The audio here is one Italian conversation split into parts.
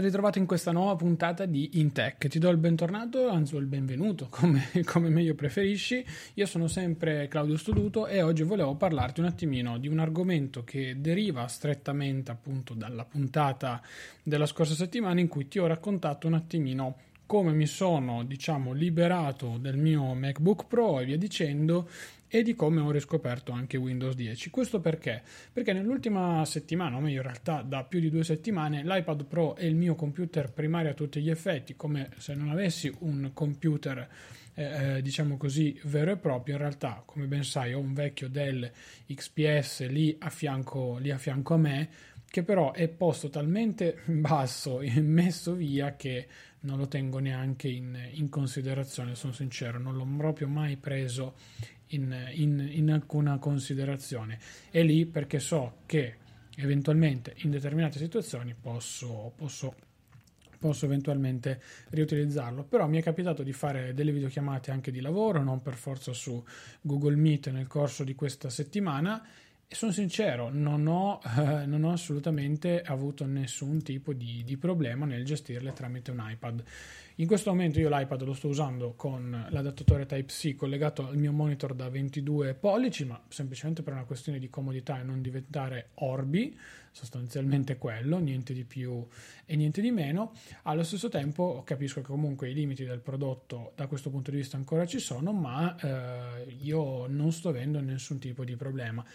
Ritrovato in questa nuova puntata di Intech. Ti do il bentornato, anzi il benvenuto, come, come, meglio preferisci. Io sono sempre Claudio Studuto e oggi volevo parlarti un attimino di un argomento che deriva strettamente appunto dalla puntata della scorsa settimana in cui ti ho raccontato un attimino come mi sono, diciamo, liberato del mio MacBook Pro e via dicendo e di come ho riscoperto anche Windows 10. Questo perché? Perché nell'ultima settimana, o meglio in realtà da più di due settimane, l'iPad Pro è il mio computer primario a tutti gli effetti, come se non avessi un computer eh, eh diciamo così vero e proprio. In realtà, come ben sai, ho un vecchio Dell XPS lì a fianco, lì a, fianco a me che però è posto talmente basso e messo via che non lo tengo neanche in, in considerazione, sono sincero, non l'ho proprio mai preso in, in, in alcuna considerazione. È lì perché so che eventualmente in determinate situazioni posso, posso, posso, eventualmente riutilizzarlo. Però mi è capitato di fare delle videochiamate anche di lavoro, non per forza su Google Meet nel corso di questa settimana. E sono sincero, non ho, eh, non ho assolutamente avuto nessun tipo di, di problema nel gestirle tramite un iPad. In questo momento io l'iPad lo sto usando con l'adattatore Type-C collegato al mio monitor da 22 pollici, ma semplicemente per una questione di comodità e non diventare orbi, sostanzialmente quello, niente di più e niente di meno. Allo stesso tempo capisco che comunque i limiti del prodotto da questo punto di vista ancora ci sono, ma eh, io non sto avendo nessun tipo di problema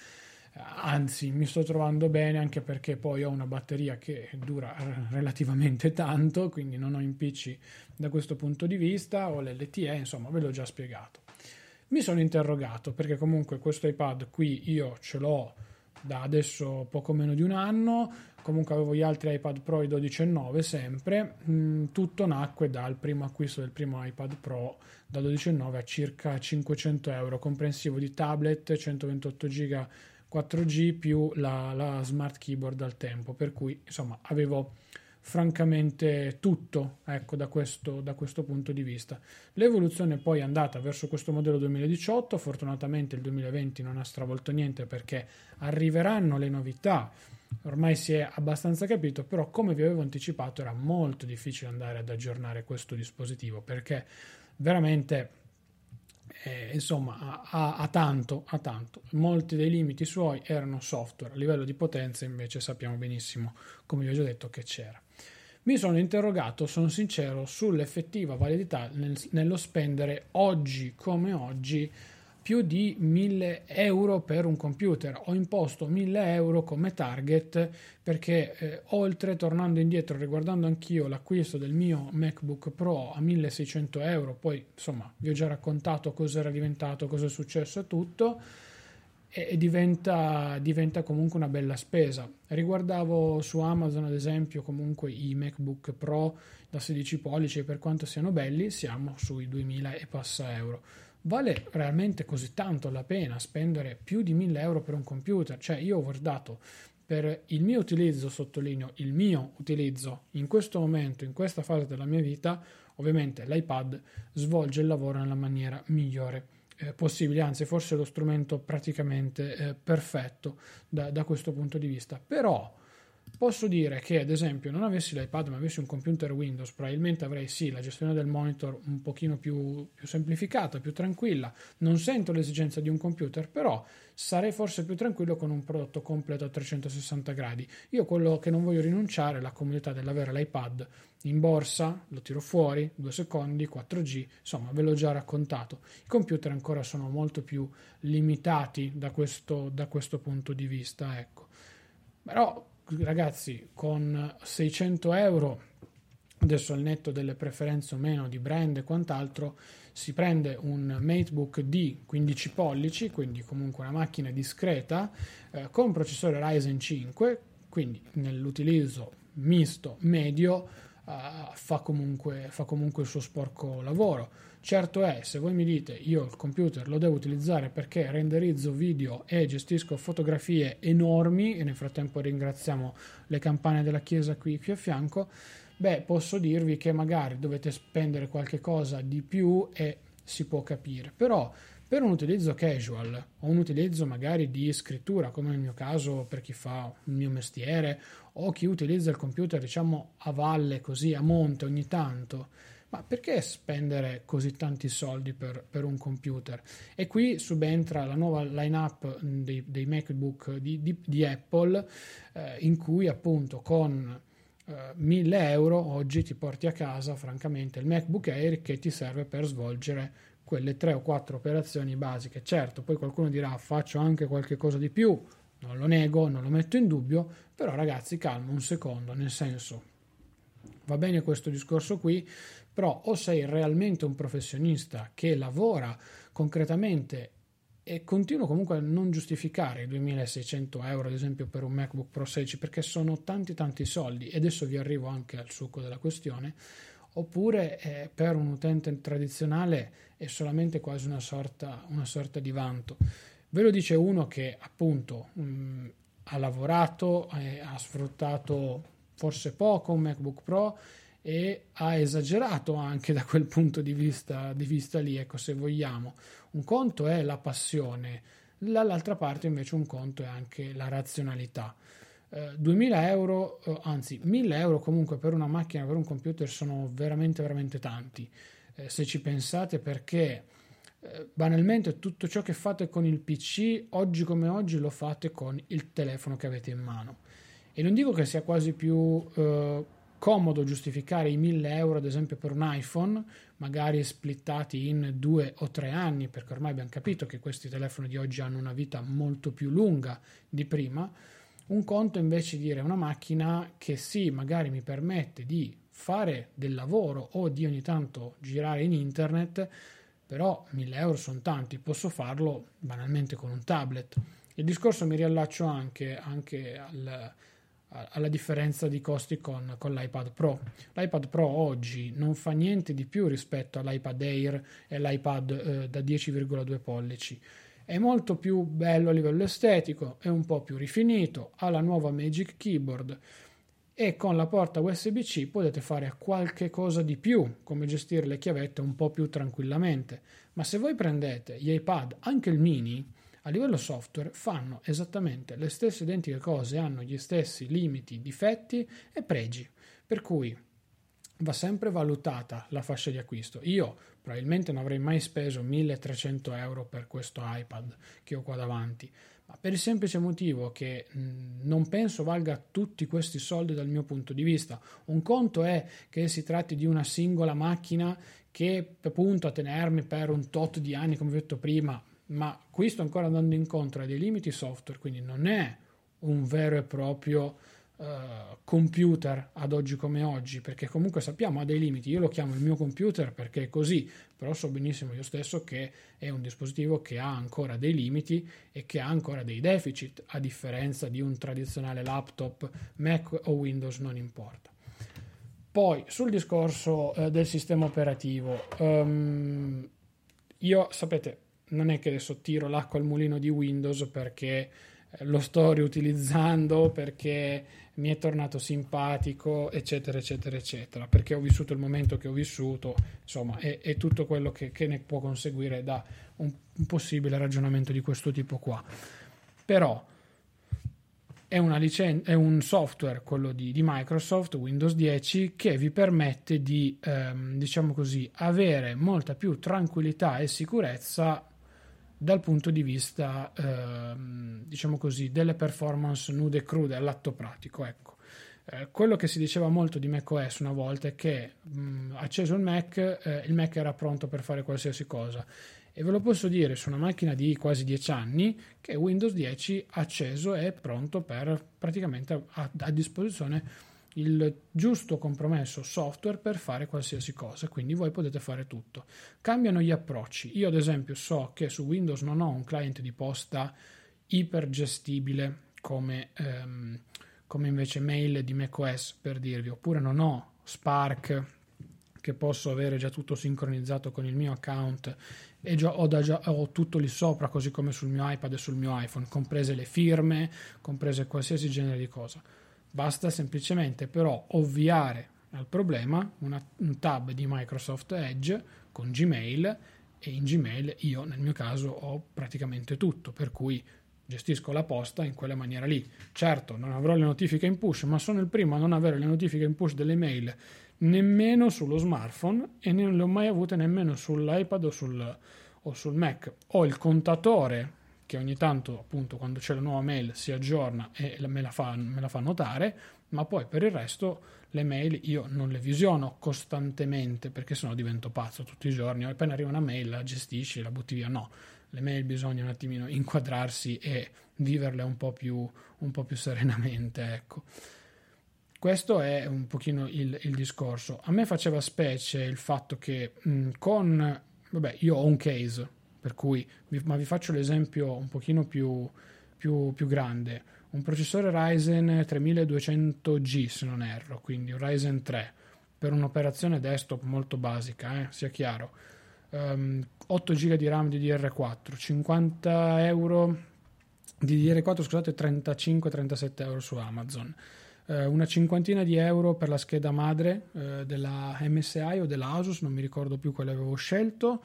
anzi mi sto trovando bene anche perché poi ho una batteria che dura relativamente tanto, quindi non ho impicci da questo punto di vista, ho l'LTE, insomma ve l'ho già spiegato. Mi sono interrogato perché comunque questo iPad qui io ce l'ho da adesso poco meno di un anno, comunque avevo gli altri iPad Pro i 12,9 sempre, mm, tutto nacque dal primo acquisto del primo iPad Pro da 12,9 a circa 500 euro, comprensivo di tablet, 128 giga 4G più la, la smart keyboard al tempo, per cui insomma avevo francamente tutto ecco, da, questo, da questo punto di vista. L'evoluzione poi è andata verso questo modello 2018, fortunatamente il 2020 non ha stravolto niente perché arriveranno le novità, ormai si è abbastanza capito, però come vi avevo anticipato era molto difficile andare ad aggiornare questo dispositivo perché veramente eh, insomma ha, ha, tanto, ha tanto. Molti dei limiti suoi erano software, a livello di potenza invece sappiamo benissimo, come vi ho già detto, che c'era. Mi sono interrogato, sono sincero, sull'effettiva validità nel, nello spendere oggi come oggi più di 1000 euro per un computer. Ho imposto 1000 euro come target perché eh, oltre, tornando indietro, riguardando anch'io l'acquisto del mio MacBook Pro a 1600 euro, poi insomma vi ho già raccontato cosa era diventato, cosa è successo e tutto, e, e diventa, diventa comunque una bella spesa. Riguardavo su Amazon ad esempio comunque i MacBook Pro da 16 pollici per quanto siano belli siamo sui 2000 e passa euro vale realmente così tanto la pena spendere più di 1000 euro per un computer? Cioè io ho guardato per il mio utilizzo, sottolineo il mio utilizzo in questo momento, in questa fase della mia vita, ovviamente l'iPad svolge il lavoro nella maniera migliore eh, possibili, anzi forse è lo strumento praticamente eh, perfetto da, da, questo punto di vista. Però posso dire che ad esempio non avessi l'iPad ma avessi un computer Windows, probabilmente avrei sì la gestione del monitor un pochino più, più semplificata, più tranquilla, non sento l'esigenza di un computer, però sarei forse più tranquillo con un prodotto completo a 360 gradi. Io quello che non voglio rinunciare è la comodità dell'avere l'iPad in borsa, lo tiro fuori, due secondi, 4G, insomma ve l'ho già raccontato. I computer ancora sono molto più limitati da questo, da questo punto di vista, ecco. Però ragazzi, con 600 euro, adesso al netto delle preferenze o meno di brand e quant'altro, si prende un MateBook D 15 pollici, quindi comunque una macchina discreta, eh, con processore Ryzen 5, quindi nell'utilizzo misto medio uh, fa, comunque, fa comunque il suo sporco lavoro. Certo è, se voi mi dite io il computer lo devo utilizzare perché renderizzo video e gestisco fotografie enormi e nel frattempo ringraziamo le campane della chiesa qui, qui a fianco, beh posso dirvi che magari dovete spendere qualche cosa di più e si può capire. Però per un utilizzo casual o un utilizzo magari di scrittura, come nel mio caso per chi fa il mio mestiere o chi utilizza il computer diciamo a valle, così a monte ogni tanto, ma perché spendere così tanti soldi per, per un computer? E qui subentra la nuova lineup dei, dei MacBook di, di, di Apple, eh, in cui appunto con eh, 1000 euro oggi ti porti a casa francamente il MacBook Air che ti serve per svolgere quelle tre o quattro operazioni basiche. Certo, poi qualcuno dirà faccio anche qualche cosa di più, non lo nego, non lo metto in dubbio, però ragazzi calma un secondo, nel senso va bene questo discorso qui, però o sei realmente un professionista che lavora concretamente e continuo comunque a non giustificare i 2600 euro ad esempio per un MacBook Pro 16 perché sono tanti tanti soldi e adesso vi arrivo anche al succo della questione oppure eh, per un utente tradizionale è solamente quasi una sorta, una sorta di vanto. Ve lo dice uno che appunto mh, mm, ha lavorato, eh, ha sfruttato forse poco un MacBook Pro e ha esagerato anche da quel punto di vista, di vista lì, ecco se vogliamo. Un conto è la passione, dall'altra parte invece un conto è anche la razionalità. 2000 eh, euro, eh, anzi 1000 euro comunque per una macchina, per un computer sono veramente veramente tanti. Eh, se ci pensate perché banalmente tutto ciò che fate con il PC oggi come oggi lo fate con il telefono che avete in mano. E non dico che sia quasi più eh, comodo giustificare i 1000 euro ad esempio per un iPhone, magari splittati in due o tre anni, perché ormai abbiamo capito che questi telefoni di oggi hanno una vita molto più lunga di prima un conto invece dire una macchina che sì, magari mi permette di fare del lavoro o di ogni tanto girare in internet, però 1000 euro sono tanti, posso farlo banalmente con un tablet. Il discorso mi riallaccio anche, anche al, alla differenza di costi con, con, l'iPad Pro. L'iPad Pro oggi non fa niente di più rispetto all'iPad Air e all'iPad eh, da 10,2 pollici è molto più bello a livello estetico, è un po' più rifinito, ha la nuova Magic Keyboard e con la porta USB-C potete fare qualche cosa di più, come gestire le chiavette un po' più tranquillamente. Ma se voi prendete gli iPad, anche il mini, a livello software fanno esattamente le stesse identiche cose, hanno gli stessi limiti, difetti e pregi. Per cui va sempre valutata la fascia di acquisto. Io probabilmente non avrei mai speso 1300 euro per questo iPad che ho qua davanti, ma per il semplice motivo che mh, non penso valga tutti questi soldi dal mio punto di vista. Un conto è che si tratti di una singola macchina che appunto a tenermi per un tot di anni, come vi ho detto prima, ma qui sto ancora andando incontro a dei limiti software, quindi non è un vero e proprio uh, computer ad oggi come oggi, perché comunque sappiamo ha dei limiti. Io lo chiamo il mio computer perché è così, però so benissimo io stesso che è un dispositivo che ha ancora dei limiti e che ha ancora dei deficit, a differenza di un tradizionale laptop, Mac o Windows, non importa. Poi sul discorso eh, del sistema operativo, um, io sapete, non è che adesso tiro l'acqua al mulino di Windows perché lo sto riutilizzando perché mi è tornato simpatico, eccetera, eccetera, eccetera, perché ho vissuto il momento che ho vissuto, insomma, è tutto quello che, che, ne può conseguire da un, un, possibile ragionamento di questo tipo qua. Però è, licen- è un software, quello di, di, Microsoft, Windows 10, che vi permette di, ehm, diciamo così, avere molta più tranquillità e sicurezza dal punto di vista, ehm, diciamo così, delle performance nude e crude all'atto pratico. Ecco. Eh, quello che si diceva molto di macOS una volta è che mh, acceso il Mac, eh, il Mac era pronto per fare qualsiasi cosa. E ve lo posso dire su una macchina di quasi 10 anni che Windows 10 acceso è pronto per praticamente a, a disposizione il giusto compromesso software per fare qualsiasi cosa, quindi voi potete fare tutto. Cambiano gli approcci. Io ad esempio so che su Windows non ho un client di posta ipergestibile come, ehm, come invece mail di macOS per dirvi, oppure non ho Spark che posso avere già tutto sincronizzato con il mio account e già, ho, già, ho, tutto lì sopra, così come sul mio iPad e sul mio iPhone, comprese le firme, comprese qualsiasi genere di cosa Basta semplicemente però ovviare al problema una, un tab di Microsoft Edge con Gmail e in Gmail io nel mio caso ho praticamente tutto, per cui gestisco la posta in quella maniera lì. Certo, non avrò le notifiche in push, ma sono il primo a non avere le notifiche in push delle mail nemmeno sullo smartphone e non le ho mai avute nemmeno sull'iPad o sul, o sul Mac. Ho il contatore che ogni tanto appunto quando c'è la nuova mail si aggiorna e me la fa, me la fa notare, ma poi per il resto le mail io non le visiono costantemente perché sennò divento pazzo tutti i giorni, appena arriva una mail la gestisci, la butti via, no, le mail bisogna un attimino inquadrarsi e viverle un po' più, un po più serenamente, ecco. Questo è un pochino il, il, discorso. A me faceva specie il fatto che mh, con, vabbè, io ho un case, per cui, ma vi faccio l'esempio un pochino più, più, più grande. Un processore Ryzen 3200G, se non erro, quindi un Ryzen 3, per un'operazione desktop molto basica, eh, sia chiaro. Um, 8 GB di RAM DDR4, 50 euro di DDR4, scusate, 35-37 euro su Amazon. Uh, una cinquantina di euro per la scheda madre uh, della MSI o della Asus, non mi ricordo più quale avevo scelto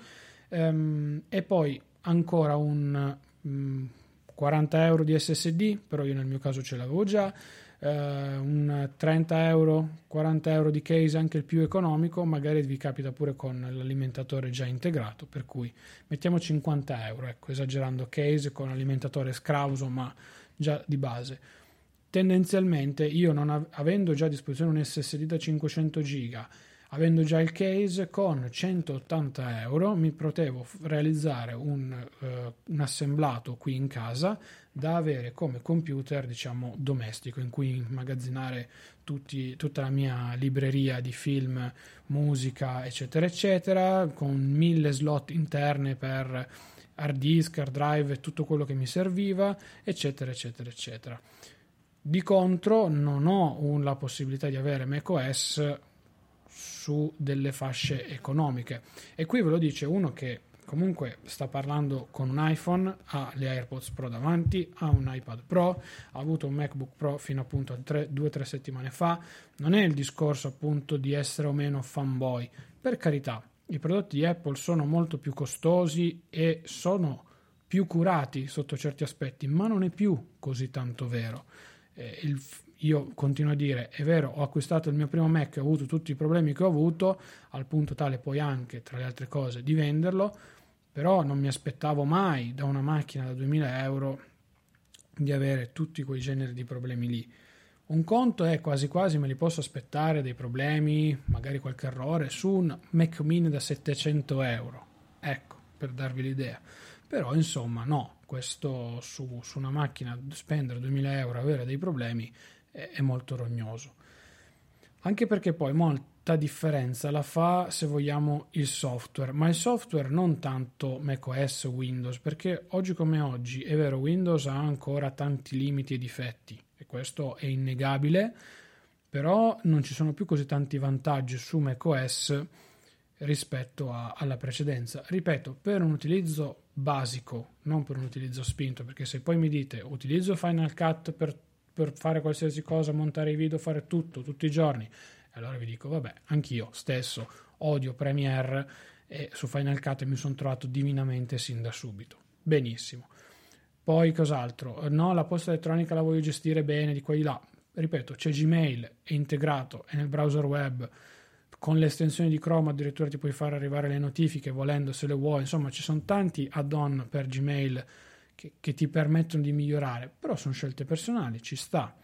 Um, e poi ancora un um, 40 euro di SSD, però io nel mio caso ce l'avevo già. Uh, un 30 euro, 40 euro di case anche il più economico, magari vi capita pure con l'alimentatore già integrato, per cui mettiamo 50 euro, ecco, esagerando case con alimentatore scrauso, ma già di base. Tendenzialmente io non av- avendo già a disposizione un SSD da 500 giga Avendo già il case con 180 euro mi potevo realizzare un, uh, un assemblato qui in casa da avere come computer diciamo domestico in cui immagazzinare tutti, tutta la mia libreria di film, musica eccetera eccetera con mille slot interne per hard disk, hard drive tutto quello che mi serviva eccetera eccetera eccetera. Di contro non ho la possibilità di avere macOS su delle fasce economiche. E qui ve lo dice uno che comunque sta parlando con un iPhone, ha le AirPods Pro davanti, ha un iPad Pro, ha avuto un MacBook Pro fino appunto a due o tre settimane fa. Non è il discorso appunto di essere o meno fanboy. Per carità, i prodotti di Apple sono molto più costosi e sono più curati sotto certi aspetti, ma non è più così tanto vero. Eh, il, io continuo a dire, è vero, ho acquistato il mio primo Mac, ho avuto tutti i problemi che ho avuto, al punto tale poi anche, tra le altre cose, di venderlo, però non mi aspettavo mai da una macchina da 2000 euro di avere tutti quei generi di problemi lì. Un conto è quasi quasi me li posso aspettare dei problemi, magari qualche errore, su un Mac mini da 700 euro. Ecco, per darvi l'idea. Però insomma no, questo su, su una macchina spendere 2000 euro avere dei problemi è molto rognoso. Anche perché poi molta differenza la fa, se vogliamo, il software, ma il software non tanto macOS o Windows, perché oggi come oggi è vero, Windows ha ancora tanti limiti e difetti, e questo è innegabile, però non ci sono più così tanti vantaggi su macOS rispetto a, alla precedenza. Ripeto, per un utilizzo basico, non per un utilizzo spinto, perché se poi mi dite utilizzo Final Cut per, per fare qualsiasi cosa, montare i video, fare tutto, tutti i giorni, allora vi dico, vabbè, anch'io stesso odio Premiere e su Final Cut mi sono trovato divinamente sin da subito. Benissimo. Poi cos'altro? No, la posta elettronica la voglio gestire bene di qua e di là. Ripeto, c'è Gmail, è integrato, è nel browser web, con le estensioni di Chrome addirittura ti puoi fare arrivare le notifiche volendo se le vuoi, insomma ci sono tanti add-on per Gmail che, che ti permettono di migliorare, però sono scelte personali, ci sta.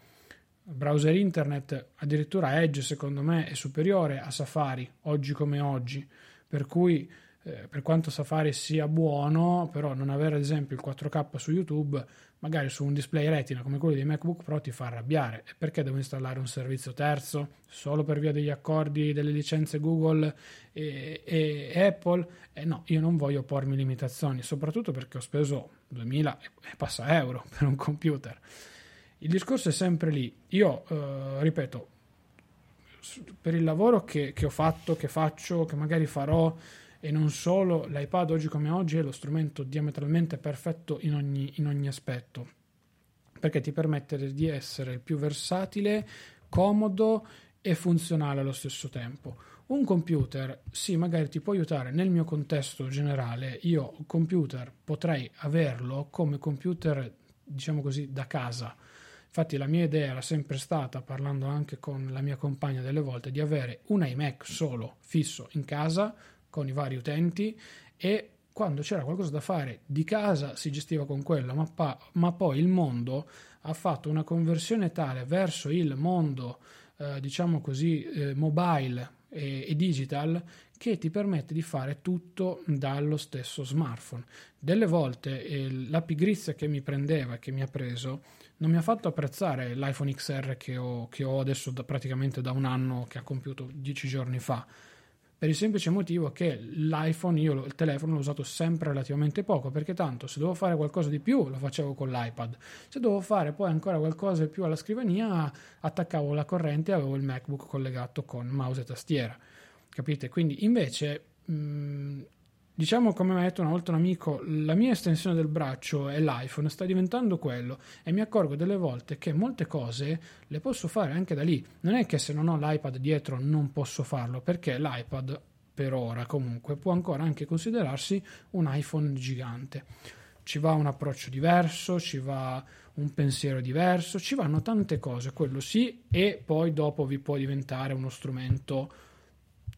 Il browser internet, addirittura Edge secondo me è superiore a Safari, oggi come oggi, per cui eh, per quanto Safari sia buono, però non avere ad esempio il 4K su YouTube, magari su un display retina come quello dei MacBook Pro ti fa arrabbiare. E perché devo installare un servizio terzo solo per via degli accordi, delle licenze Google e, e, Apple? Eh no, io non voglio pormi limitazioni, soprattutto perché ho speso 2000 e passa euro per un computer. Il discorso è sempre lì. Io, eh, ripeto, per il lavoro che, che ho fatto, che faccio, che magari farò, e non solo, l'iPad oggi come oggi è lo strumento diametralmente perfetto in ogni, in ogni aspetto, perché ti permette di essere più versatile, comodo e funzionale allo stesso tempo. Un computer, sì, magari ti può aiutare nel mio contesto generale. Io computer potrei averlo come computer, diciamo così, da casa. Infatti la mia idea era sempre stata, parlando anche con la mia compagna delle volte, di avere un iMac solo fisso in casa con i vari utenti e quando c'era qualcosa da fare di casa si gestiva con quello, ma, pa- ma poi il mondo ha fatto una conversione tale verso il mondo, eh, diciamo così, eh, mobile e, e digital che ti permette di fare tutto dallo stesso smartphone. Delle volte eh, la pigrizia che mi prendeva che mi ha preso non mi ha fatto apprezzare l'iPhone XR che ho, che ho adesso da, praticamente da un anno che ha compiuto dieci giorni fa per il semplice motivo che l'iPhone, io il telefono l'ho usato sempre relativamente poco, perché tanto se dovevo fare qualcosa di più lo facevo con l'iPad, se dovevo fare poi ancora qualcosa di più alla scrivania attaccavo la corrente e avevo il MacBook collegato con mouse e tastiera, capite? Quindi invece mh, Diciamo come mi ha detto una volta un amico, la mia estensione del braccio è l'iPhone, sta diventando quello e mi accorgo delle volte che molte cose le posso fare anche da lì. Non è che se non ho l'iPad dietro non posso farlo, perché l'iPad per ora comunque può ancora anche considerarsi un iPhone gigante. Ci va un approccio diverso, ci va un pensiero diverso, ci vanno tante cose, quello sì, e poi dopo vi può diventare uno strumento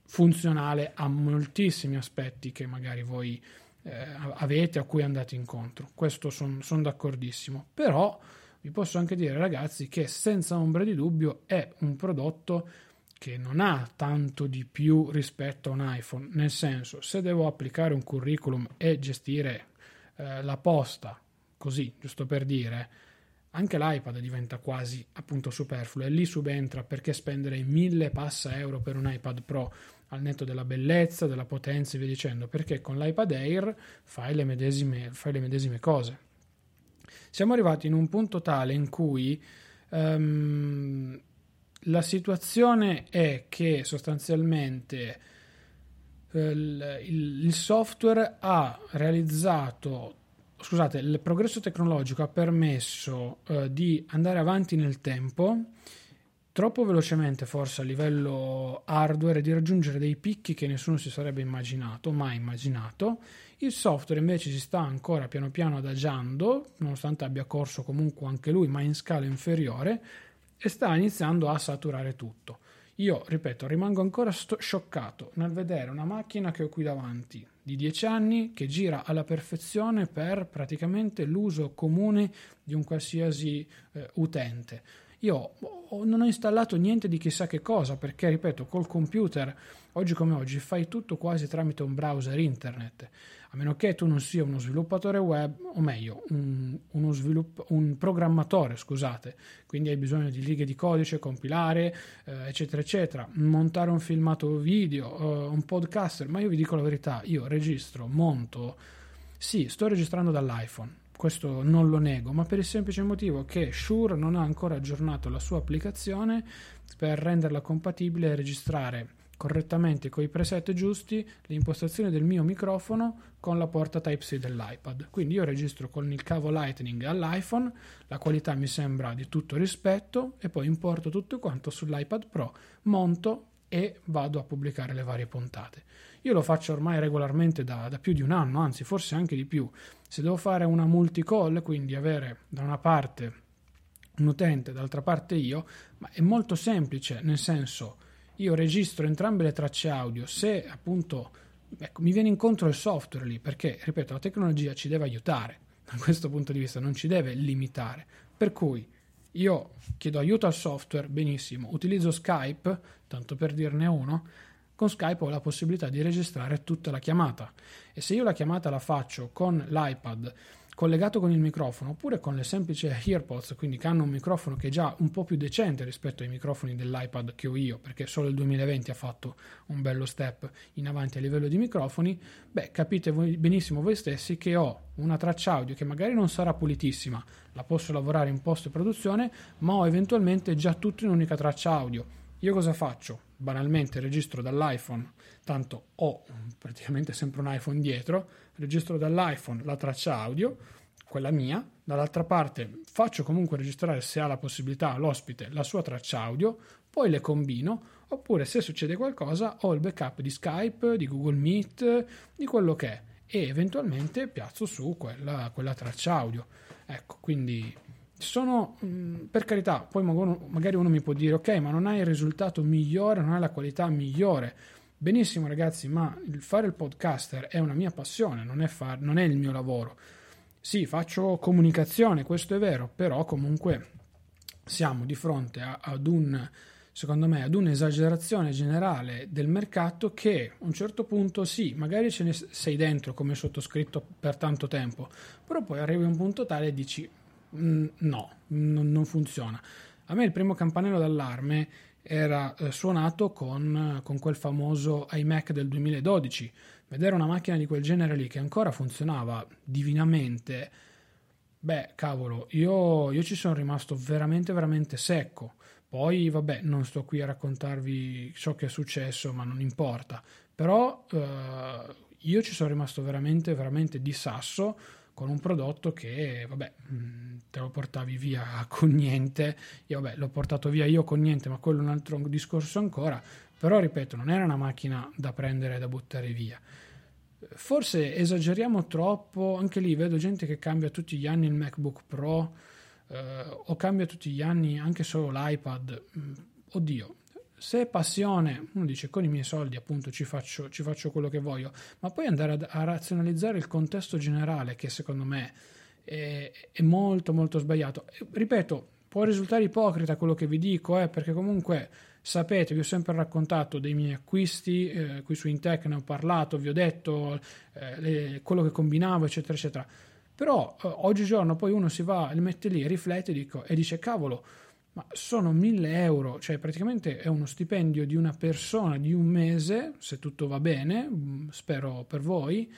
funzionale a moltissimi aspetti che magari voi eh, avete a cui andate incontro. Questo sono son d'accordissimo. Però vi posso anche dire, ragazzi, che senza ombra di dubbio è un prodotto che non ha tanto di più rispetto a un iPhone. Nel senso, se devo applicare un curriculum e gestire eh, la posta, così, giusto per dire, anche l'iPad diventa quasi appunto superfluo e lì subentra perché spendere mille passa euro per un iPad Pro al netto della bellezza, della potenza e via dicendo, perché con l'iPad Air fai le medesime, fai le medesime cose. Siamo arrivati in un punto tale in cui um, la situazione è che sostanzialmente eh, il, il, il software ha realizzato scusate, il progresso tecnologico ha permesso eh, di andare avanti nel tempo troppo velocemente forse a livello hardware di raggiungere dei picchi che nessuno si sarebbe immaginato, mai immaginato. Il software invece si sta ancora piano piano adagiando, nonostante abbia corso comunque anche lui, ma in scala inferiore, e sta iniziando a saturare tutto. Io, ripeto, rimango ancora sto- scioccato nel vedere una macchina che ho qui davanti di 10 anni che gira alla perfezione per praticamente l'uso comune di un qualsiasi eh, utente io non ho installato niente di chissà che cosa perché, ripeto, col computer, oggi come oggi, fai tutto quasi tramite un browser internet. A meno che tu non sia uno sviluppatore web, o meglio, un, svilupp- un programmatore, scusate, quindi hai bisogno di righe di codice, compilare, eh, eccetera, eccetera, montare un filmato video, eh, un podcaster, ma io vi dico la verità, io registro, monto, sì, sto registrando dall'iPhone questo non lo nego, ma per il semplice motivo che Shure non ha ancora aggiornato la sua applicazione per renderla compatibile e registrare correttamente con i preset giusti le impostazioni del mio microfono con la porta Type-C dell'iPad. Quindi io registro con il cavo Lightning all'iPhone, la qualità mi sembra di tutto rispetto e poi importo tutto quanto sull'iPad Pro, monto e vado a pubblicare le varie puntate. Io lo faccio ormai regolarmente da, da più di un anno, anzi forse anche di più. Se devo fare una multicall, quindi avere da una parte un utente, dall'altra parte io, ma è molto semplice, nel senso io registro entrambe le tracce audio, se appunto ecco, mi viene incontro il software lì, perché ripeto, la tecnologia ci deve aiutare da questo punto di vista, non ci deve limitare. Per cui io chiedo aiuto al software, benissimo, utilizzo Skype, tanto per dirne uno, con Skype ho la possibilità di registrare tutta la chiamata e se io la chiamata la faccio con l'iPad collegato con il microfono oppure con le semplici AirPods, quindi che hanno un microfono che è già un po' più decente rispetto ai microfoni dell'iPad che ho io, perché solo il 2020 ha fatto un bello step in avanti a livello di microfoni, beh, capite voi, benissimo voi stessi che ho una traccia audio che magari non sarà pulitissima, la posso lavorare in post produzione, ma ho eventualmente già tutto in un'unica traccia audio. Io cosa faccio? Banalmente registro dall'iPhone, tanto ho praticamente sempre un iPhone dietro, registro dall'iPhone la traccia audio, quella mia, dall'altra parte faccio comunque registrare se ha la possibilità l'ospite la sua traccia audio, poi le combino, oppure se succede qualcosa ho il backup di Skype, di Google Meet, di quello che è e eventualmente piazzo su quella, quella traccia audio. Ecco, quindi sono per carità, poi magari uno mi può dire ok, ma non hai il risultato migliore, non hai la qualità migliore. Benissimo ragazzi, ma il fare il podcaster è una mia passione, non è, far, non è il mio lavoro. Sì, faccio comunicazione, questo è vero, però comunque siamo di fronte a, ad un, secondo me, ad un'esagerazione generale del mercato che a un certo punto sì, magari ce ne sei dentro come sottoscritto per tanto tempo, però poi arrivi a un punto tale e dici mm, no, non, non funziona. A me il primo campanello d'allarme era eh, suonato con, con, quel famoso iMac del 2012. Vedere una macchina di quel genere lì che ancora funzionava divinamente, beh, cavolo, io, io ci sono rimasto veramente, veramente secco. Poi, vabbè, non sto qui a raccontarvi ciò che è successo, ma non importa. Però eh, io ci sono rimasto veramente, veramente di sasso con un prodotto che, vabbè, mm, te lo portavi via con niente. Io, vabbè, l'ho portato via io con niente, ma quello è un altro discorso ancora. Però, ripeto, non era una macchina da prendere e da buttare via. Forse esageriamo troppo, anche lì vedo gente che cambia tutti gli anni il MacBook Pro eh, o cambia tutti gli anni anche solo l'iPad. Mm, oddio, se passione, uno dice con i miei soldi appunto ci faccio, ci faccio quello che voglio, ma poi andare a, a, razionalizzare il contesto generale che secondo me è, è molto molto sbagliato. Ripeto, può risultare ipocrita quello che vi dico, eh, perché comunque sapete, vi ho sempre raccontato dei miei acquisti, eh, qui su Intech ne ho parlato, vi ho detto eh, le, quello che combinavo, eccetera, eccetera. Però eh, oggigiorno poi uno si va, li mette lì, riflette dico, e dice cavolo, ma sono 1000 euro, cioè praticamente è uno stipendio di una persona di un mese, se tutto va bene, mm, spero per voi,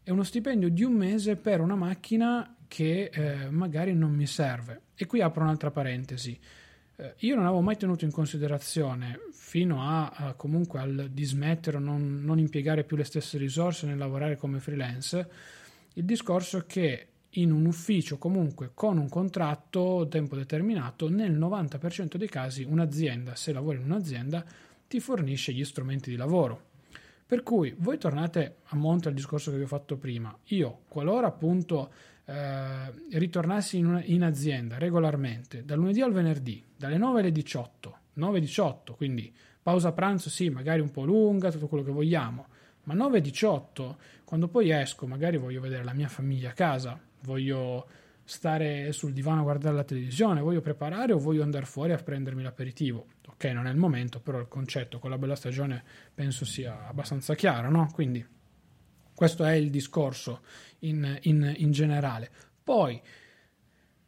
è uno stipendio di un mese per una macchina che eh, magari non mi serve. E qui apro un'altra parentesi. Eh, io non avevo mai tenuto in considerazione, fino a, a comunque al dismettere o non, non impiegare più le stesse risorse nel lavorare come freelance, il discorso che in un ufficio comunque con un contratto a tempo determinato, nel 90% dei casi un'azienda, se lavori in un'azienda, ti fornisce gli strumenti di lavoro. Per cui voi tornate a monte al discorso che vi ho fatto prima. Io, qualora appunto eh, ritornassi in, una, in, azienda regolarmente, dal lunedì al venerdì, dalle 9 alle 18, 9-18, quindi pausa pranzo sì, magari un po' lunga, tutto quello che vogliamo, ma 9-18, quando poi esco, magari voglio vedere la mia famiglia a casa, voglio stare sul divano a guardare la televisione, voglio preparare o voglio andare fuori a prendermi l'aperitivo. Ok, non è il momento, però il concetto con la bella stagione penso sia abbastanza chiaro, no? Quindi questo è il discorso in, in, in generale. Poi,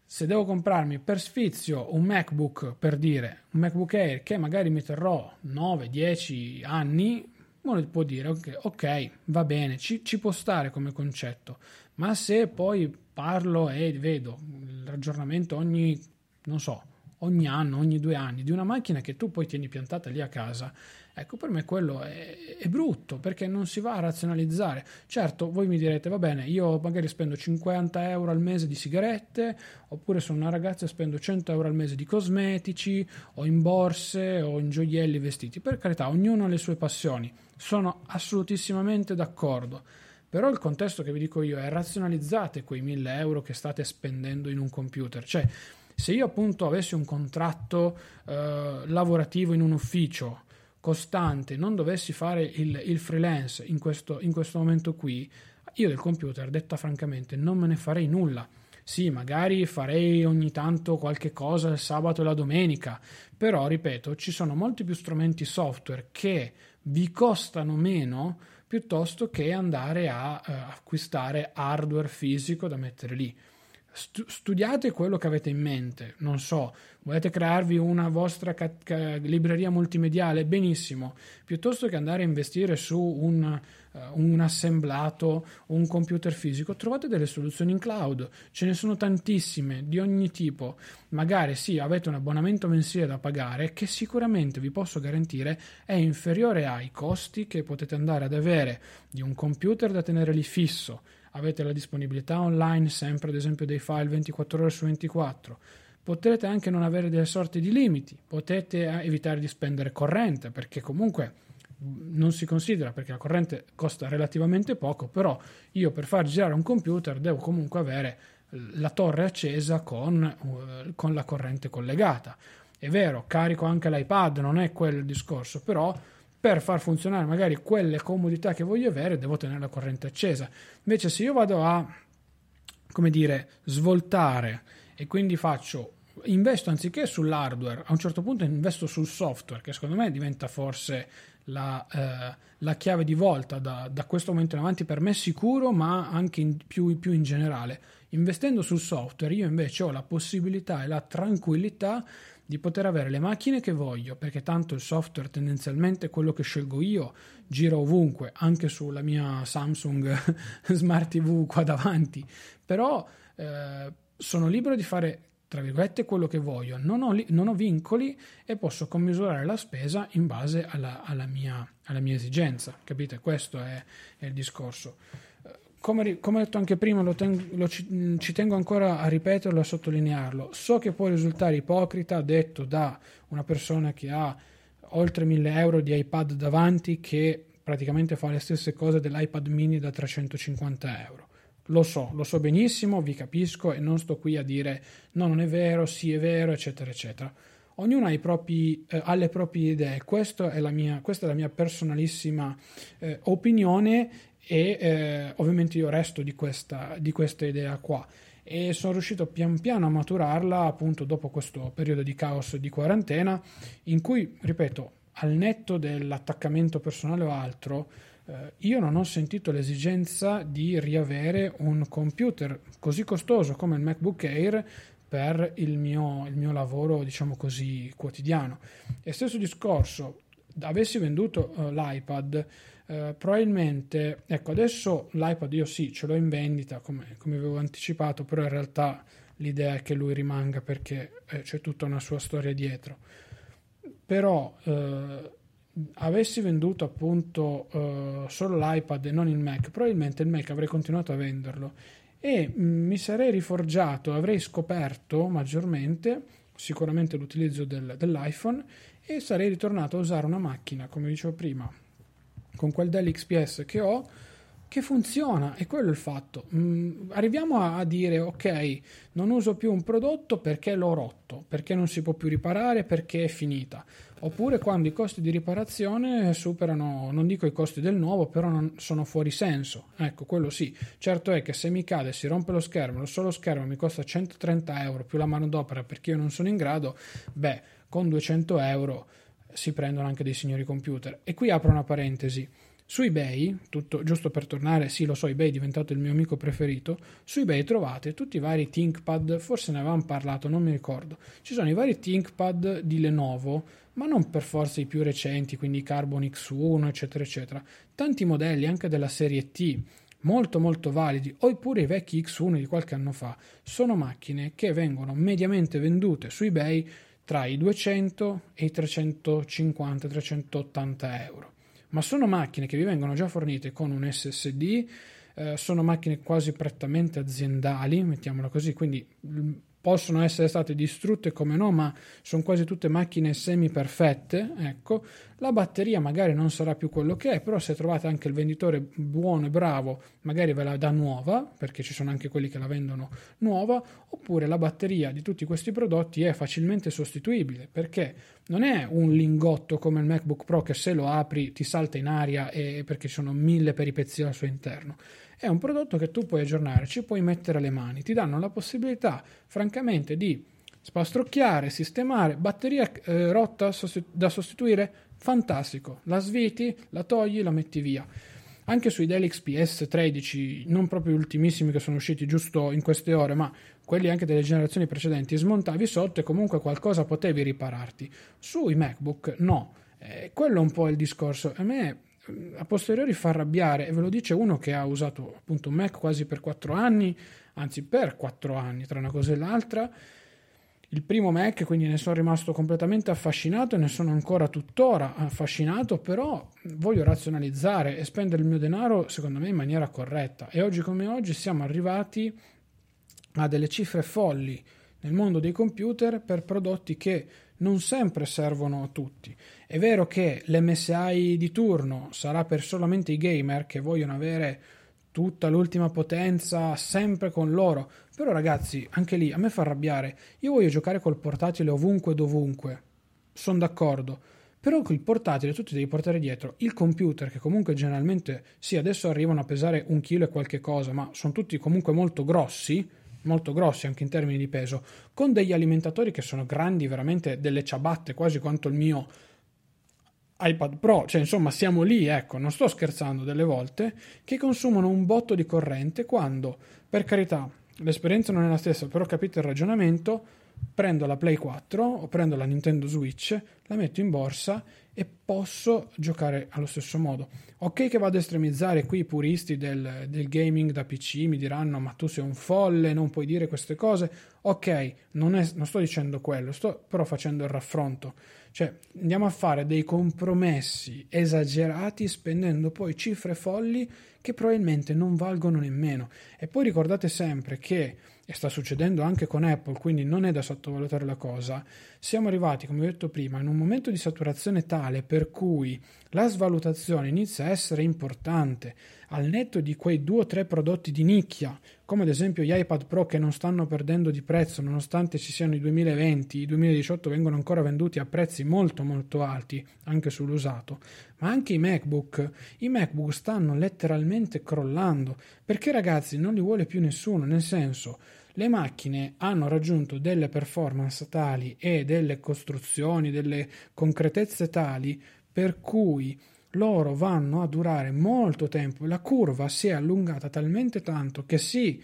se devo comprarmi per sfizio un MacBook, per dire, un MacBook Air che magari mi terrò 9-10 anni, uno può dire ok, ok va bene, ci, ci può stare come concetto, ma se poi parlo e vedo il ragionamento ogni, non so, ogni anno, ogni due anni, di una macchina che tu poi tieni piantata lì a casa, ecco per me quello è, è brutto perché non si va a razionalizzare. Certo, voi mi direte, va bene, io magari spendo 50 euro al mese di sigarette, oppure sono una ragazza e spendo 100 euro al mese di cosmetici, o in borse, o in gioielli, vestiti. Per carità, ognuno ha le sue passioni. Sono assolutissimamente d'accordo. Però il contesto che vi dico io è razionalizzate quei 1000 euro che state spendendo in un computer. Cioè, se io appunto avessi un contratto eh, lavorativo in un ufficio costante, non dovessi fare il, il freelance in questo, in questo momento qui, io del computer, detta francamente, non me ne farei nulla. Sì, magari farei ogni tanto qualche cosa il sabato e la domenica, però ripeto, ci sono molti più strumenti software che vi costano meno piuttosto che andare a uh, acquistare hardware fisico da mettere lì. studiate quello che avete in mente, non so, volete crearvi una vostra ca- ca- libreria multimediale, benissimo, piuttosto che andare a investire su un un assemblato un computer fisico, trovate delle soluzioni in cloud, ce ne sono tantissime di ogni tipo. Magari sì, avete un abbonamento mensile da pagare che sicuramente vi posso garantire è inferiore ai costi che potete andare ad avere di un computer da tenere lì fisso. Avete la disponibilità online sempre ad esempio dei file 24 ore su 24 potrete anche non avere delle sorti di limiti, potete eh, evitare di spendere corrente perché comunque non si considera perché la corrente costa relativamente poco, però io per far girare un computer devo comunque avere la torre accesa con, uh, con la corrente collegata. È vero, carico anche l'iPad, non è quello il discorso, però per far funzionare magari quelle comodità che voglio avere devo tenere la corrente accesa. Invece se io vado a, come dire, svoltare e quindi faccio investo anziché sull'hardware, a un certo punto investo sul software, che secondo me diventa forse la, eh, la chiave di volta da, da, questo momento in avanti per me sicuro, ma anche in, più, più in generale. Investendo sul software io invece ho la possibilità e la tranquillità di poter avere le macchine che voglio, perché tanto il software tendenzialmente quello che scelgo io gira ovunque, anche sulla mia Samsung Smart TV qua davanti, però eh, sono libero di fare tra virgolette quello che voglio, non ho, non ho vincoli e posso commisurare la spesa in base alla, alla, mia, alla mia, esigenza, capite? Questo è, è il discorso. Come, come, ho detto anche prima, lo ten, lo ci, ci, tengo ancora a ripeterlo e a sottolinearlo. So che può risultare ipocrita, detto da una persona che ha oltre 1000 euro di iPad davanti, che praticamente fa le stesse cose dell'iPad mini da 350 euro. Lo so, lo so benissimo, vi capisco e non sto qui a dire no, non è vero, sì è vero, eccetera, eccetera. Ognuno ha, propri, eh, ha le proprie idee, questa è la mia, è la mia personalissima eh, opinione e eh, ovviamente io resto di questa, di questa idea qua e sono riuscito pian piano a maturarla appunto dopo questo periodo di caos di quarantena in cui, ripeto, al netto dell'attaccamento personale o altro, eh, io non ho sentito l'esigenza di riavere un computer così costoso come il MacBook Air per il mio, il mio lavoro, diciamo così, quotidiano. E stesso discorso, avessi venduto uh, l'iPad, uh, probabilmente, ecco, adesso l'iPad io sì, ce l'ho in vendita, come, come avevo anticipato, però in realtà l'idea è che lui rimanga perché eh, c'è tutta una sua storia dietro. Però... Avessi venduto appunto uh, solo l'iPad e non il Mac, probabilmente il Mac avrei continuato a venderlo e mm, mi sarei riforgiato, avrei scoperto maggiormente sicuramente l'utilizzo del, dell'iPhone e sarei ritornato a usare una macchina, come dicevo prima, con quel Dell XPS che ho che funziona e quello è il fatto. Mm, arriviamo a, a, dire ok, non uso più un prodotto perché l'ho rotto, perché non si può più riparare, perché è finita. Oppure quando i costi di riparazione superano, non dico i costi del nuovo, però sono fuori senso. Ecco, quello sì. Certo è che se mi cade, si rompe lo schermo, lo solo schermo mi costa 130 euro più la manodopera perché io non sono in grado, beh, con 200 euro si prendono anche dei signori computer. E qui apro una parentesi su eBay, tutto, giusto per tornare, sì lo so, eBay è diventato il mio amico preferito, su eBay trovate tutti i vari ThinkPad, forse ne avevamo parlato, non mi ricordo. Ci sono i vari ThinkPad di Lenovo, ma non per forza i più recenti, quindi Carbon X1, eccetera, eccetera. Tanti modelli anche della serie T, molto molto validi, oppure i vecchi X1 di qualche anno fa, sono macchine che vengono mediamente vendute su eBay tra i 200 e i 350-380 euro. Ma sono macchine che vi vengono già fornite con un SSD, eh, sono macchine quasi prettamente aziendali, mettiamola così, quindi possono essere state distrutte come no, ma sono quasi tutte macchine semi perfette, ecco. La batteria magari non sarà più quello che è, però se trovate anche il venditore buono e bravo, magari ve la dà nuova, perché ci sono anche quelli che la vendono nuova, oppure la batteria di tutti questi prodotti è facilmente sostituibile, perché non è un lingotto come il MacBook Pro che se lo apri ti salta in aria e perché ci sono mille peripezie al suo interno è un prodotto che tu puoi aggiornare, ci puoi mettere le mani, ti danno la possibilità, francamente, di spastrocchiare, sistemare, batteria eh, rotta da sostituire, fantastico, la sviti, la togli, la metti via. Anche sui Dell XPS 13, non proprio ultimissimi che sono usciti giusto in queste ore, ma quelli anche delle generazioni precedenti, smontavi sotto e comunque qualcosa potevi ripararti. Sui MacBook no, eh, quello è un po' il discorso. A me a posteriori fa arrabbiare e ve lo dice uno che ha usato appunto un Mac quasi per 4 anni, anzi per 4 anni tra una cosa e l'altra. Il primo Mac, quindi ne sono rimasto completamente affascinato e ne sono ancora tuttora affascinato, però voglio razionalizzare e spendere il mio denaro secondo me in maniera corretta. E oggi come oggi siamo arrivati a delle cifre folli nel mondo dei computer per prodotti che non sempre servono a tutti. È vero che l'MSI di turno sarà per solamente i gamer che vogliono avere tutta l'ultima potenza sempre con loro, però ragazzi, anche lì a me fa arrabbiare. Io voglio giocare col portatile ovunque dovunque. Sono d'accordo. Però il portatile tu ti devi portare dietro il computer, che comunque generalmente sì, adesso arrivano a pesare un chilo e qualche cosa, ma sono tutti comunque molto grossi molto grossi anche in termini di peso, con degli alimentatori che sono grandi, veramente delle ciabatte, quasi quanto il mio iPad Pro, cioè insomma siamo lì, ecco, non sto scherzando delle volte, che consumano un botto di corrente quando, per carità, l'esperienza non è la stessa, però capite il ragionamento, prendo la Play 4 o prendo la Nintendo Switch, la metto in borsa e posso giocare allo stesso modo. Ok che vado a estremizzare qui i puristi del, del, gaming da PC, mi diranno ma tu sei un folle, non puoi dire queste cose. Ok, non, è, non sto dicendo quello, sto però facendo il raffronto. Cioè andiamo a fare dei compromessi esagerati spendendo poi cifre folli che probabilmente non valgono nemmeno. E poi ricordate sempre che e sta succedendo anche con Apple, quindi non è da sottovalutare la cosa, siamo arrivati, come ho detto prima, in un momento di saturazione tale per cui la svalutazione inizia a essere importante. Al netto di quei due o tre prodotti di nicchia, come ad esempio gli iPad Pro che non stanno perdendo di prezzo nonostante ci siano i 2020, i 2018 vengono ancora venduti a prezzi molto molto alti anche sull'usato, ma anche i MacBook, i MacBook stanno letteralmente crollando, perché ragazzi non li vuole più nessuno, nel senso le macchine hanno raggiunto delle performance tali e delle costruzioni, delle concretezze tali per cui loro vanno a durare molto tempo. La curva si è allungata talmente tanto che sì,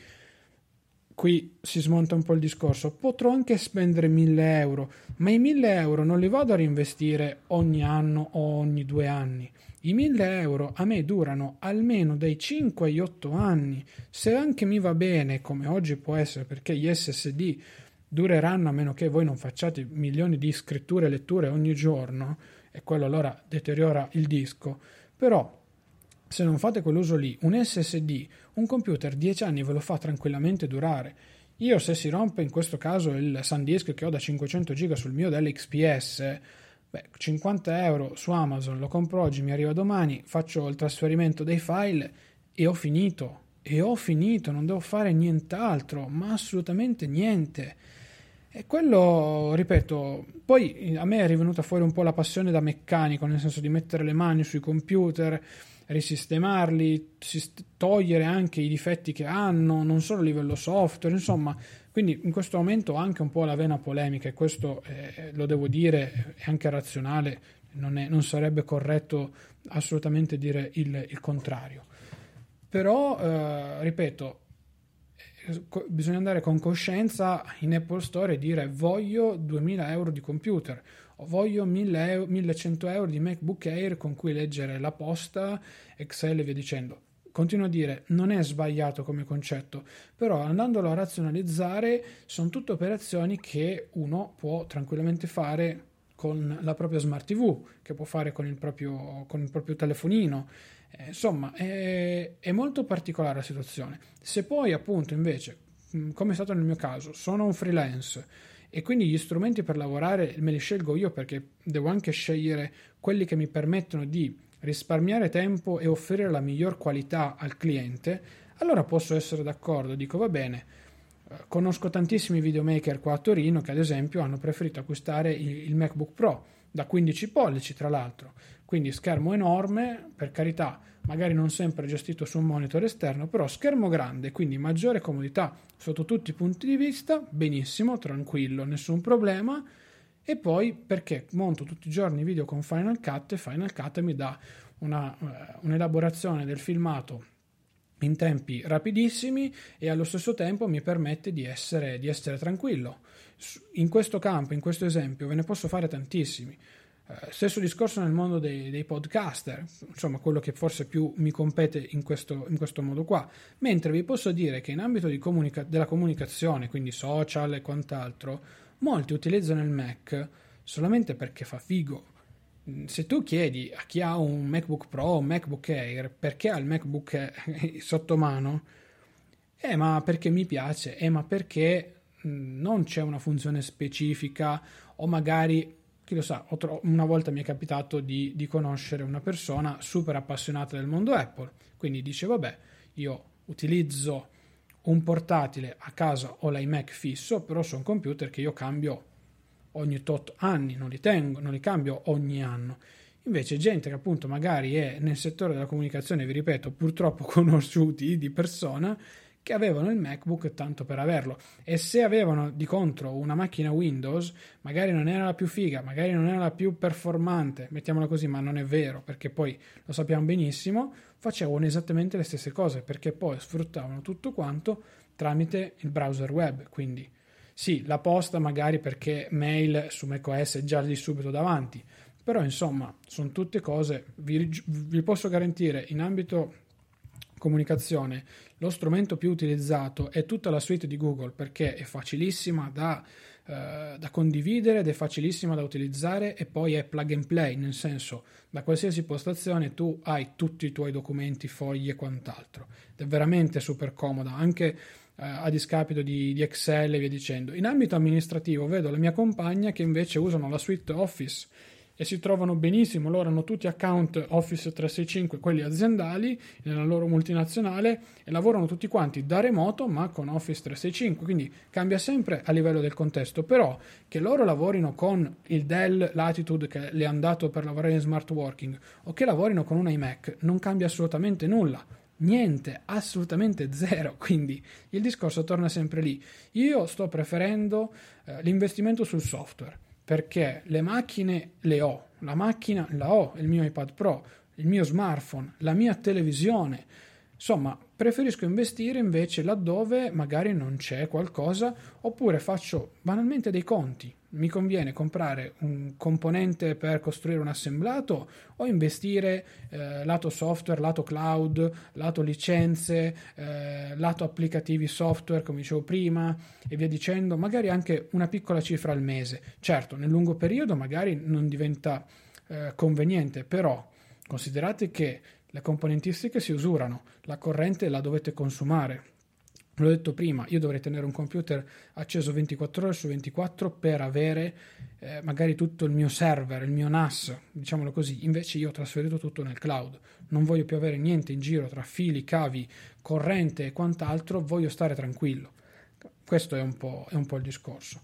qui si smonta un po' il discorso, potrò anche spendere 1000 euro, ma i 1000 euro non li vado a reinvestire ogni anno o ogni due anni. I 1000 euro a me durano almeno dai 5 agli 8 anni. Se anche mi va bene, come oggi può essere, perché gli SSD dureranno a meno che voi non facciate milioni di scritture e letture ogni giorno, e quello allora deteriora il disco. Però, se non fate quell'uso lì, un SSD, un computer 10 anni ve lo fa tranquillamente durare. Io se si rompe in questo caso il SanDisk che ho da 500 GB sul mio Dell XPS, Beh, 50 euro su Amazon, lo compro oggi, mi arriva domani, faccio il trasferimento dei file e ho finito. E ho finito, non devo fare nient'altro, ma assolutamente niente. E quello, ripeto, poi a me è rivenuta fuori un po' la passione da meccanico, nel senso di mettere le mani sui computer, risistemarli, togliere anche i difetti che hanno, non solo a livello software, insomma, quindi in questo momento ho anche un po' la vena polemica e questo eh, lo devo dire, è anche razionale, non, è, non sarebbe corretto assolutamente dire il, il contrario. Però, eh, ripeto, eh, bisogna andare con coscienza in Apple Store e dire voglio 2000 euro di computer voglio 1000 euro, 1100 euro di MacBook Air con cui leggere la posta, Excel e via dicendo continuo a dire, non è sbagliato come concetto, però andandolo a razionalizzare sono tutte operazioni che uno può tranquillamente fare con la propria smart TV, che può fare con il proprio, con il proprio telefonino. Eh, insomma, è, è molto particolare la situazione. Se poi appunto invece, come è stato nel mio caso, sono un freelance, e quindi gli strumenti per lavorare me li scelgo io perché devo anche scegliere quelli che mi permettono di risparmiare tempo e offrire la miglior qualità al cliente, allora posso essere d'accordo, dico va bene. Eh, conosco tantissimi videomaker qua a Torino che ad esempio hanno preferito acquistare il MacBook Pro da 15 pollici tra l'altro, quindi schermo enorme, per carità, magari non sempre gestito su un monitor esterno, però schermo grande, quindi maggiore comodità sotto tutti i punti di vista, benissimo, tranquillo, nessun problema. E poi perché monto tutti i giorni video con Final Cut e Final Cut mi dà una, uh, un'elaborazione del filmato in tempi rapidissimi e allo stesso tempo mi permette di essere, di essere tranquillo. In questo campo, in questo esempio, ve ne posso fare tantissimi. Eh, stesso discorso nel mondo dei, dei, podcaster, insomma quello che forse più mi compete in questo, in questo modo qua, mentre vi posso dire che in ambito comunica- della comunicazione, quindi social e quant'altro, molti utilizzano il Mac solamente perché fa figo. Mm, se tu chiedi a chi ha un MacBook Pro o un MacBook Air perché ha il MacBook sotto mano, eh ma perché mi piace, eh ma perché mm, non c'è una funzione specifica? O magari chi lo sa, una volta mi è capitato di, di, conoscere una persona super appassionata del mondo Apple, quindi dice vabbè, io utilizzo un portatile a casa o l'iMac fisso, però sono computer che io cambio ogni tot anni, non li tengo, non li cambio ogni anno. Invece gente che appunto magari è nel settore della comunicazione, vi ripeto, purtroppo conosciuti di persona, che avevano il MacBook tanto per averlo. E se avevano di contro una macchina Windows magari non era la più figa, magari non era la più performante, mettiamola così, ma non è vero perché poi lo sappiamo benissimo, facevano esattamente le stesse cose perché poi sfruttavano tutto quanto tramite il browser web, quindi sì, la posta magari perché mail su macOS è già lì subito davanti, però insomma sono tutte cose, vi, vi posso garantire in ambito comunicazione, lo strumento più utilizzato è tutta la suite di Google perché è facilissima da, eh, da, condividere ed è facilissima da utilizzare e poi è plug and play, nel senso da qualsiasi postazione tu hai tutti i tuoi documenti, fogli e quant'altro. Ed è veramente super comoda, anche eh, a discapito di, di Excel e via dicendo. In ambito amministrativo vedo la mia compagna che invece usano la suite Office e si trovano benissimo, loro hanno tutti account Office 365, quelli aziendali, nella loro multinazionale e lavorano tutti quanti da remoto ma con Office 365, quindi cambia sempre a livello del contesto, però che loro lavorino con il Dell Latitude che le hanno dato per lavorare in smart working o che lavorino con un iMac non cambia assolutamente nulla. Niente, assolutamente zero. Quindi il discorso torna sempre lì. Io sto preferendo eh, l'investimento sul software perché le macchine le ho, la macchina la ho, il mio iPad Pro, il mio smartphone, la mia televisione. Insomma, preferisco investire invece laddove magari non c'è qualcosa oppure faccio banalmente dei conti mi conviene comprare un componente per costruire un assemblato o investire eh, lato software, lato cloud, lato licenze, eh, lato applicativi software, come dicevo prima, e via dicendo, magari anche una piccola cifra al mese. Certo, nel lungo periodo magari non diventa eh, conveniente, però considerate che le componentistiche si usurano, la corrente la dovete consumare L'ho detto prima, io dovrei tenere un computer acceso 24 ore su 24 per avere eh, magari tutto il mio server, il mio NAS, diciamolo così. Invece io ho trasferito tutto nel cloud. Non voglio più avere niente in giro tra fili, cavi, corrente e quant'altro, voglio stare tranquillo. Questo è un po', è un po il discorso.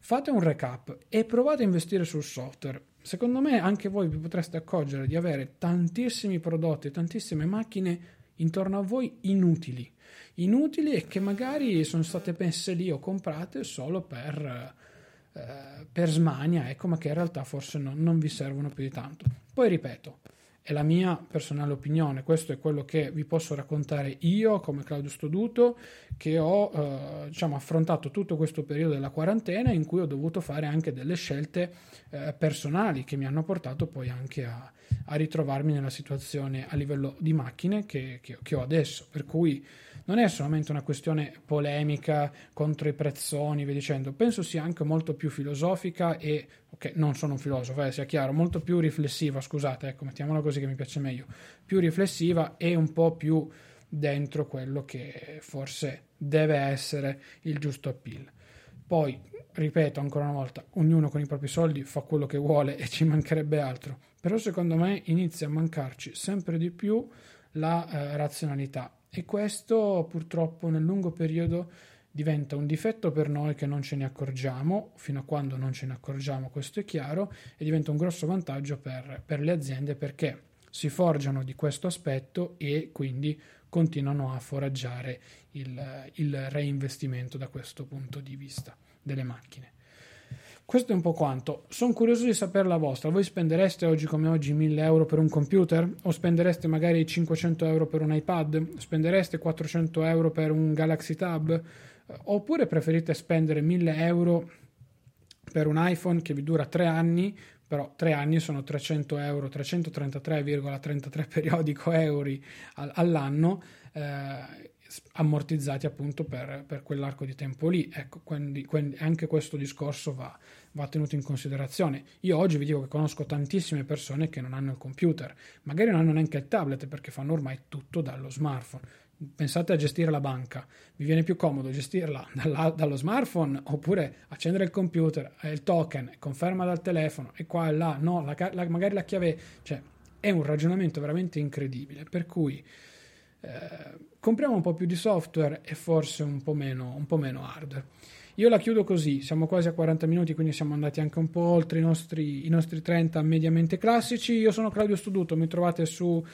Fate un recap e provate a investire sul software. Secondo me anche voi vi potreste accorgere di avere tantissimi prodotti, tantissime macchine intorno a voi inutili inutili e che magari sono state messe lì o comprate solo per, eh, per smania, ecco, ma che in realtà forse non, non vi servono più di tanto. Poi ripeto, è la mia personale opinione, questo è quello che vi posso raccontare io come Claudio Stoduto, che ho eh, diciamo, affrontato tutto questo periodo della quarantena in cui ho dovuto fare anche delle scelte eh, personali che mi hanno portato poi anche a, a, ritrovarmi nella situazione a livello di macchine che, che, che ho adesso, per cui non è solamente una questione polemica contro i prezzoni, vi dicendo, penso sia anche molto più filosofica e, ok, non sono un filosofo, eh, sia chiaro, molto più riflessiva, scusate, ecco, mettiamola così che mi piace meglio, più riflessiva e un po' più dentro quello che forse deve essere il giusto appeal. Poi, ripeto ancora una volta, ognuno con i propri soldi fa quello che vuole e ci mancherebbe altro, però secondo me inizia a mancarci sempre di più la eh, razionalità e questo purtroppo nel lungo periodo diventa un difetto per noi che non ce ne accorgiamo, fino a quando non ce ne accorgiamo questo è chiaro, e diventa un grosso vantaggio per, per le aziende perché si forgiano di questo aspetto e quindi continuano a foraggiare il, il reinvestimento da questo punto di vista delle macchine. Questo è un po' quanto. Sono curioso di sapere la vostra. Voi spendereste oggi come oggi 1000 euro per un computer? O spendereste magari 500 euro per un iPad? Spendereste 400 euro per un Galaxy Tab? Oppure preferite spendere 1000 euro per un iPhone che vi dura 3 anni, però 3 anni sono 300 euro, 333,33 periodico euro all'anno. Eh, ammortizzati appunto per, per, quell'arco di tempo lì. Ecco, quindi, quindi anche questo discorso va, va, tenuto in considerazione. Io oggi vi dico che conosco tantissime persone che non hanno il computer, magari non hanno neanche il tablet perché fanno ormai tutto dallo smartphone. Pensate a gestire la banca, vi viene più comodo gestirla dallo smartphone oppure accendere il computer, il token, conferma dal telefono e qua e là, no, la, la, magari la chiave, cioè è un ragionamento veramente incredibile. Per cui eh, compriamo un po' più di software e forse un po' meno, un po meno hardware. Io la chiudo così, siamo quasi a 40 minuti, quindi siamo andati anche un po' oltre i nostri, i nostri 30 mediamente classici. Io sono Claudio Studuto, mi trovate su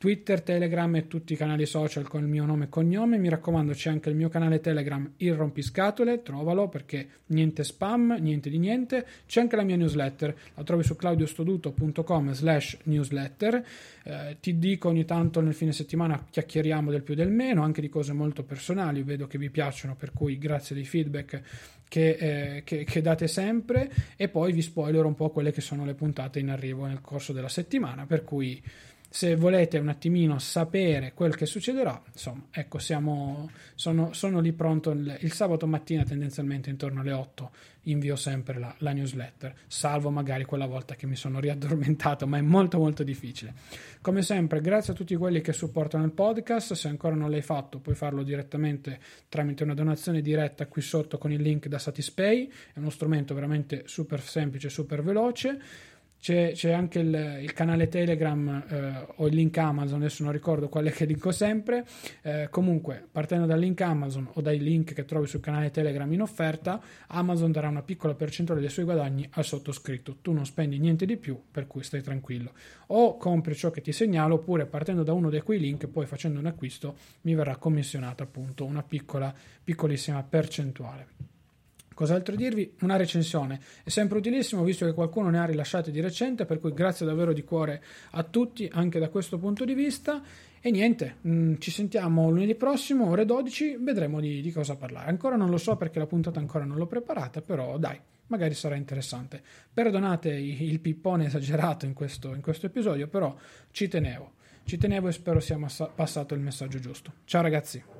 Twitter, Telegram e tutti i canali social con il mio nome e cognome. Mi raccomando, c'è anche il mio canale Telegram Il Rompiscatole, trovalo perché niente spam, niente di niente. C'è anche la mia newsletter, la trovi su claudiostoduto.com slash newsletter. Eh, ti dico ogni tanto nel fine settimana chiacchieriamo del più del meno, anche di cose molto personali, vedo che vi piacciono, per cui grazie dei feedback che, eh, che, che, date sempre e poi vi spoilerò un po' quelle che sono le puntate in arrivo nel corso della settimana, per cui se volete un attimino sapere quel che succederà, insomma, ecco, siamo, sono, sono lì pronto il, il, sabato mattina, tendenzialmente intorno alle 8, invio sempre la, la, newsletter, salvo magari quella volta che mi sono riaddormentato, ma è molto molto difficile. Come sempre, grazie a tutti quelli che supportano il podcast, se ancora non l'hai fatto puoi farlo direttamente tramite una donazione diretta qui sotto con il link da Satispay, è uno strumento veramente super semplice, super veloce c'è, c'è anche il, il, canale Telegram eh, o il link Amazon, adesso non ricordo quale che dico sempre. Eh, comunque, partendo dal link Amazon o dai link che trovi sul canale Telegram in offerta, Amazon darà una piccola percentuale dei suoi guadagni al sottoscritto. Tu non spendi niente di più, per cui stai tranquillo. O compri ciò che ti segnalo, oppure partendo da uno di quei link, poi facendo un acquisto, mi verrà commissionata appunto una piccola, piccolissima percentuale. Cos'altro dirvi? Una recensione è sempre utilissimo visto che qualcuno ne ha rilasciate di recente, per cui grazie davvero di cuore a tutti anche da questo punto di vista. E niente, mh, mm, ci sentiamo lunedì prossimo, ore 12, vedremo di, di cosa parlare. Ancora non lo so perché la puntata ancora non l'ho preparata, però dai, magari sarà interessante. Perdonate il pippone esagerato in questo, in questo episodio, però ci tenevo. Ci tenevo e spero sia massa- passato il messaggio giusto. Ciao ragazzi!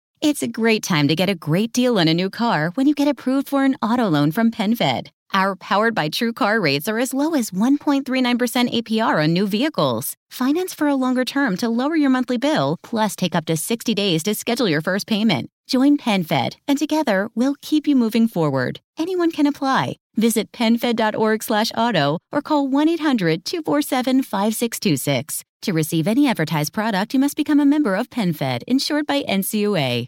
It's a great time to get a great deal on a new car when you get approved for an auto loan from PenFed. Our powered by True car rates are as low as 1.39% APR on new vehicles. Finance for a longer term to lower your monthly bill, plus take up to 60 days to schedule your first payment. Join PenFed, and together we'll keep you moving forward. Anyone can apply. Visit PenFed.org slash auto or call 1-800-247-5626. To receive any advertised product, you must become a member of PenFed, insured by NCUA.